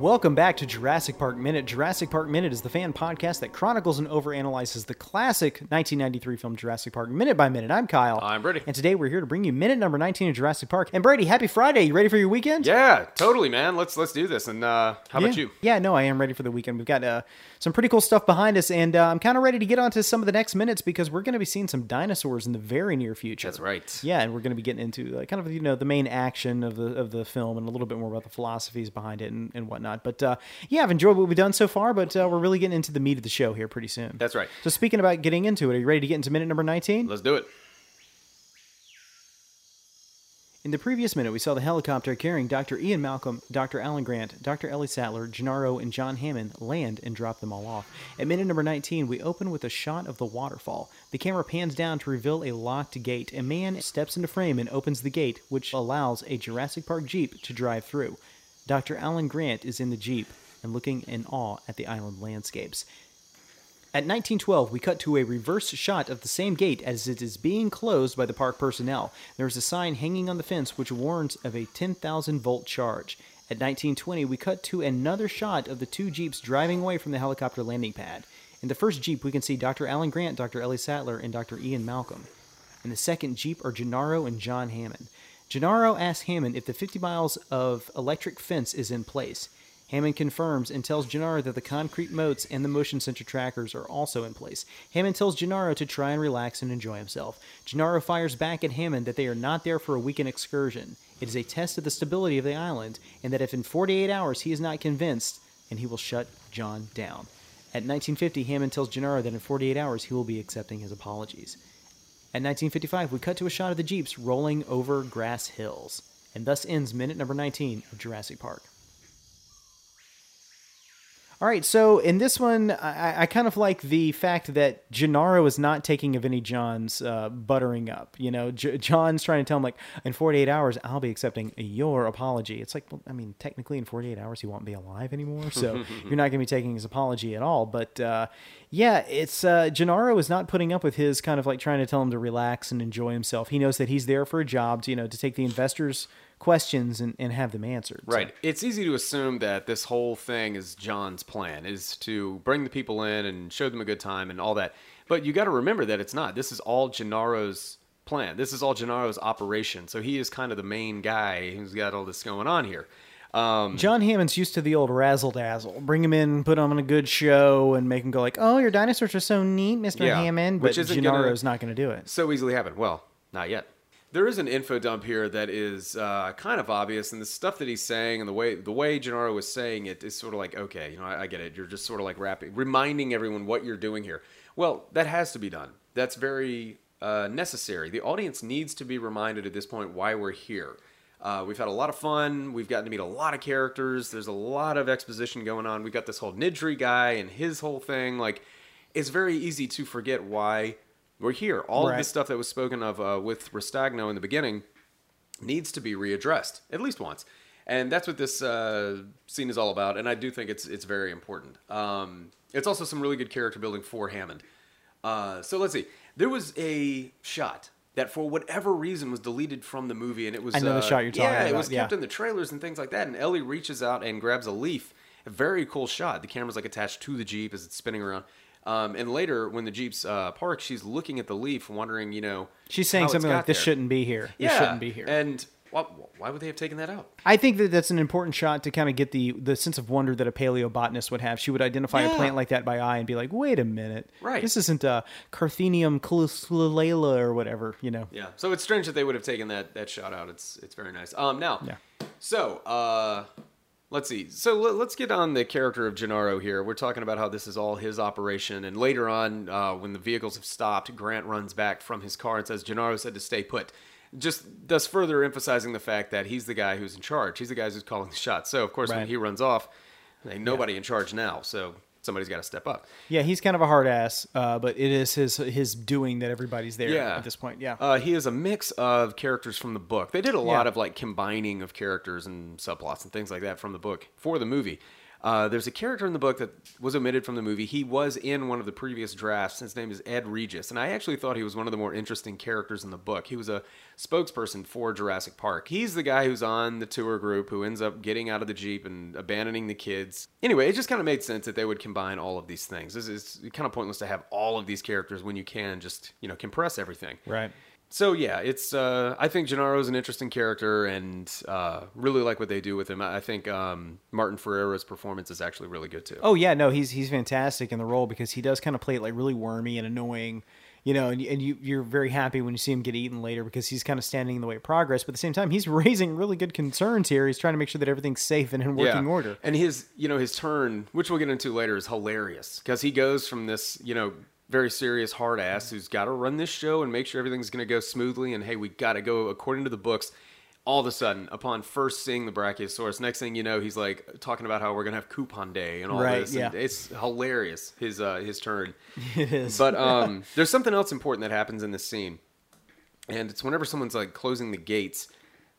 Welcome back to Jurassic Park Minute. Jurassic Park Minute is the fan podcast that chronicles and overanalyzes the classic 1993 film Jurassic Park minute by minute. I'm Kyle. I'm Brady. And today we're here to bring you minute number 19 of Jurassic Park. And Brady, happy Friday. You ready for your weekend? Yeah, totally, man. Let's let's do this. And uh, how yeah. about you? Yeah, no, I am ready for the weekend. We've got uh, some pretty cool stuff behind us, and uh, I'm kind of ready to get on to some of the next minutes because we're going to be seeing some dinosaurs in the very near future. That's right. Yeah, and we're going to be getting into uh, kind of you know the main action of the of the film and a little bit more about the philosophies behind it and, and whatnot. But uh, yeah, I've enjoyed what we've done so far, but uh, we're really getting into the meat of the show here pretty soon. That's right. So speaking about getting into it, are you ready to get into minute number 19? Let's do it. In the previous minute, we saw the helicopter carrying Dr. Ian Malcolm, Dr. Alan Grant, Dr. Ellie Sattler, Gennaro, and John Hammond land and drop them all off. At minute number 19, we open with a shot of the waterfall. The camera pans down to reveal a locked gate. A man steps into frame and opens the gate, which allows a Jurassic Park Jeep to drive through. Dr. Alan Grant is in the Jeep and looking in awe at the island landscapes. At 1912, we cut to a reverse shot of the same gate as it is being closed by the park personnel. There is a sign hanging on the fence which warns of a 10,000 volt charge. At 1920, we cut to another shot of the two Jeeps driving away from the helicopter landing pad. In the first Jeep, we can see Dr. Alan Grant, Dr. Ellie Sattler, and Dr. Ian Malcolm. In the second Jeep are Gennaro and John Hammond. Gennaro asks Hammond if the 50 miles of electric fence is in place. Hammond confirms and tells Gennaro that the concrete moats and the motion sensor trackers are also in place. Hammond tells Gennaro to try and relax and enjoy himself. Gennaro fires back at Hammond that they are not there for a weekend excursion. It is a test of the stability of the island, and that if in 48 hours he is not convinced, and he will shut John down. At 1950, Hammond tells Gennaro that in 48 hours he will be accepting his apologies. At 1955, we cut to a shot of the Jeeps rolling over grass hills. And thus ends minute number 19 of Jurassic Park. All right, so in this one, I, I, kind of like the fact that Gennaro is not taking of any John's uh, buttering up. You know, J- John's trying to tell him like, in 48 hours, I'll be accepting your apology. It's like, well, I mean, technically, in 48 hours, he won't be alive anymore, so you're not going to be taking his apology at all. But uh, yeah, it's uh, Gennaro is not putting up with his kind of like trying to tell him to relax and enjoy himself. He knows that he's there for a job, to, you know, to take the investors' questions and, and have them answered. Right. So. It's easy to assume that this whole thing is John's plan, is to bring the people in and show them a good time and all that. But you got to remember that it's not. This is all Gennaro's plan. This is all Gennaro's operation. So he is kind of the main guy who's got all this going on here. Um, John Hammond's used to the old razzle dazzle. Bring him in, put him on a good show, and make him go like, "Oh, your dinosaurs are so neat, Mister yeah, Hammond." But Gennaro's not going to do it. So easily happen. Well, not yet there is an info dump here that is uh, kind of obvious, and the stuff that he's saying and the way the way Gennaro was saying it is sort of like, okay, you know, I, I get it. You're just sort of like rapping, reminding everyone what you're doing here. Well, that has to be done. That's very uh, necessary. The audience needs to be reminded at this point why we're here. Uh, we've had a lot of fun. We've gotten to meet a lot of characters. There's a lot of exposition going on. We've got this whole Nedry guy and his whole thing. Like, it's very easy to forget why we're here. All right. of the stuff that was spoken of uh, with Rostagno in the beginning needs to be readdressed at least once, and that's what this uh, scene is all about. And I do think it's it's very important. Um, it's also some really good character building for Hammond. Uh, so let's see. There was a shot that for whatever reason was deleted from the movie, and it was I know the uh, shot you're talking yeah, about. it was kept yeah. in the trailers and things like that. And Ellie reaches out and grabs a leaf. A very cool shot. The camera's like attached to the jeep as it's spinning around. Um, and later, when the Jeep's uh, parked, she's looking at the leaf, wondering, you know, she's saying something like, "This there. shouldn't be here. Yeah. This shouldn't be here." And why, why would they have taken that out? I think that that's an important shot to kind of get the the sense of wonder that a paleobotanist would have. She would identify yeah. a plant like that by eye and be like, "Wait a minute, right? This isn't a Carthenium calycula or whatever, you know." Yeah. So it's strange that they would have taken that that shot out. It's it's very nice. Um, now, yeah. So, uh, Let's see. So let's get on the character of Gennaro here. We're talking about how this is all his operation, and later on, uh, when the vehicles have stopped, Grant runs back from his car and says, "Gennaro said to stay put." Just thus further emphasizing the fact that he's the guy who's in charge. He's the guy who's calling the shots. So of course, right. when he runs off, ain't nobody yeah. in charge now. So somebody's got to step up. Yeah, he's kind of a hard ass, uh, but it is his his doing that everybody's there yeah. at this point. Yeah, uh, he is a mix of characters from the book. They did a lot yeah. of like combining of characters and subplots and things like that from the book for the movie. Uh, there's a character in the book that was omitted from the movie. He was in one of the previous drafts. His name is Ed Regis, and I actually thought he was one of the more interesting characters in the book. He was a spokesperson for Jurassic Park. He's the guy who's on the tour group who ends up getting out of the jeep and abandoning the kids. Anyway, it just kind of made sense that they would combine all of these things. It's, is kind of pointless to have all of these characters when you can just you know compress everything. Right. So yeah, it's. Uh, I think Gennaro is an interesting character, and uh, really like what they do with him. I think um, Martin Ferrero's performance is actually really good too. Oh yeah, no, he's he's fantastic in the role because he does kind of play it like really wormy and annoying, you know, and, and you you're very happy when you see him get eaten later because he's kind of standing in the way of progress. But at the same time, he's raising really good concerns here. He's trying to make sure that everything's safe and in working order. And his, you know, his turn, which we'll get into later, is hilarious because he goes from this, you know, very serious hard ass who's got to run this show and make sure everything's going to go smoothly and hey we got to go according to the books all of a sudden upon first seeing the brachiosaurus next thing you know he's like talking about how we're going to have coupon day and all Right, this yeah. and it's hilarious his uh his turn It is. but um there's something else important that happens in this scene and it's whenever someone's like closing the gates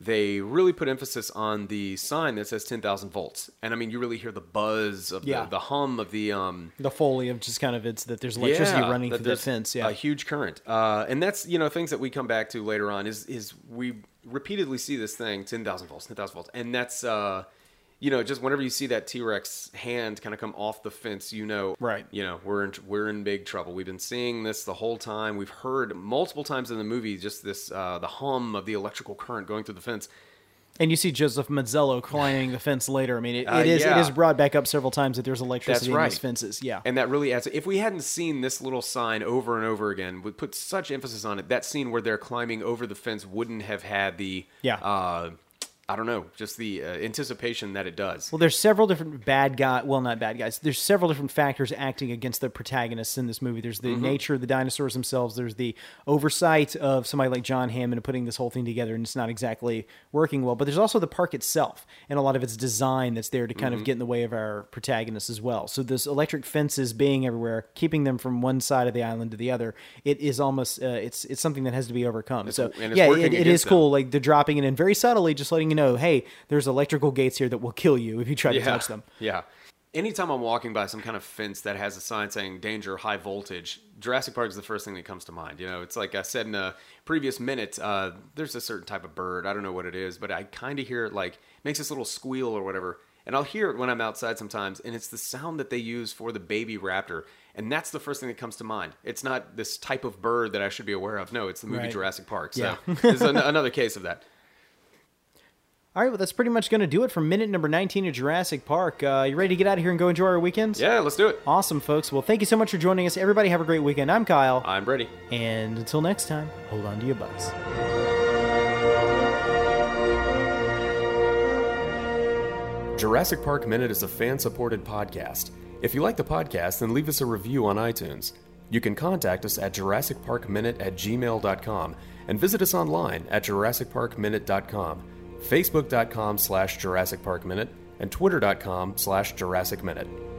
they really put emphasis on the sign that says 10,000 volts and i mean you really hear the buzz of Yeah. the, the hum of the um the foley of just kind of it's that there's electricity yeah, running through the fence. Yeah. a huge current, uh, and that's you know things that we come back to later on. Is is we repeatedly see this thing ten thousand volts, ten thousand volts, and that's uh, you know just whenever you see that T Rex hand kind of come off the fence, you know, Right. You know we're in we're in big trouble. We've been seeing this the whole time. We've heard multiple times in the movie just this uh, the hum of the electrical current going through the fence. and you see Joseph Mazzello climbing the fence later. I mean, it, Uh, it is yeah. is brought back up several times that there's electricity in right. these fences. Yeah. And that really adds. If we hadn't seen this little sign over and over again, would put such emphasis on it. That scene where they're climbing over the fence wouldn't have had the. Yeah. Uh, I don't know, just the uh, anticipation that it does. Well, there's several different bad guy. Well, not bad guys. There's several different factors acting against the protagonists in this movie. There's the Mm-hmm. nature of the dinosaurs themselves. There's the oversight of somebody like John Hammond putting this whole thing together, and it's not exactly working well. But there's also the park itself and a lot of its design that's there to kind Mm-hmm. of get in the way of our protagonists as well. So this electric fences being everywhere, keeping them from one side of the island to the other, it is almost uh, it's it's something that has to be overcome. so and it's yeah, it, it is cool. Like they're dropping it in very subtly, just letting you know, hey, there's electrical gates here that will kill you if you try to touch them. Yeah. Anytime I'm walking by some kind of fence that has a sign saying danger, high voltage, Jurassic Park is the first thing that comes to mind. You know, it's like I said in a previous minute, uh, there's a certain type of bird. I don't know what it is, but I kind of hear it like, makes this little squeal or whatever. And I'll hear it when I'm outside sometimes, and it's the sound that they use for the baby raptor. And that's the first thing that comes to mind. It's not this type of bird that I should be aware of. No, it's the movie Right. Jurassic Park. So Yeah. it's an- another case of that. All right, well, that's pretty much going to do it for minute number 19 of Jurassic Park. Uh, you ready to get out of here and go enjoy our weekends? Yeah, let's do it. Awesome, folks. Well, thank you so much for joining us. Everybody have a great weekend. I'm Kyle. I'm Brady. And until next time, hold on to your butts. Jurassic Park Minute is a fan supported podcast. If you like the podcast, then leave us a review on iTunes. You can contact us at JurassicParkMinute at gmail.com and visit us online at JurassicParkMinute.com, Facebook.com slash Jurassic Park Minute, and Twitter.com slash Jurassic Minute.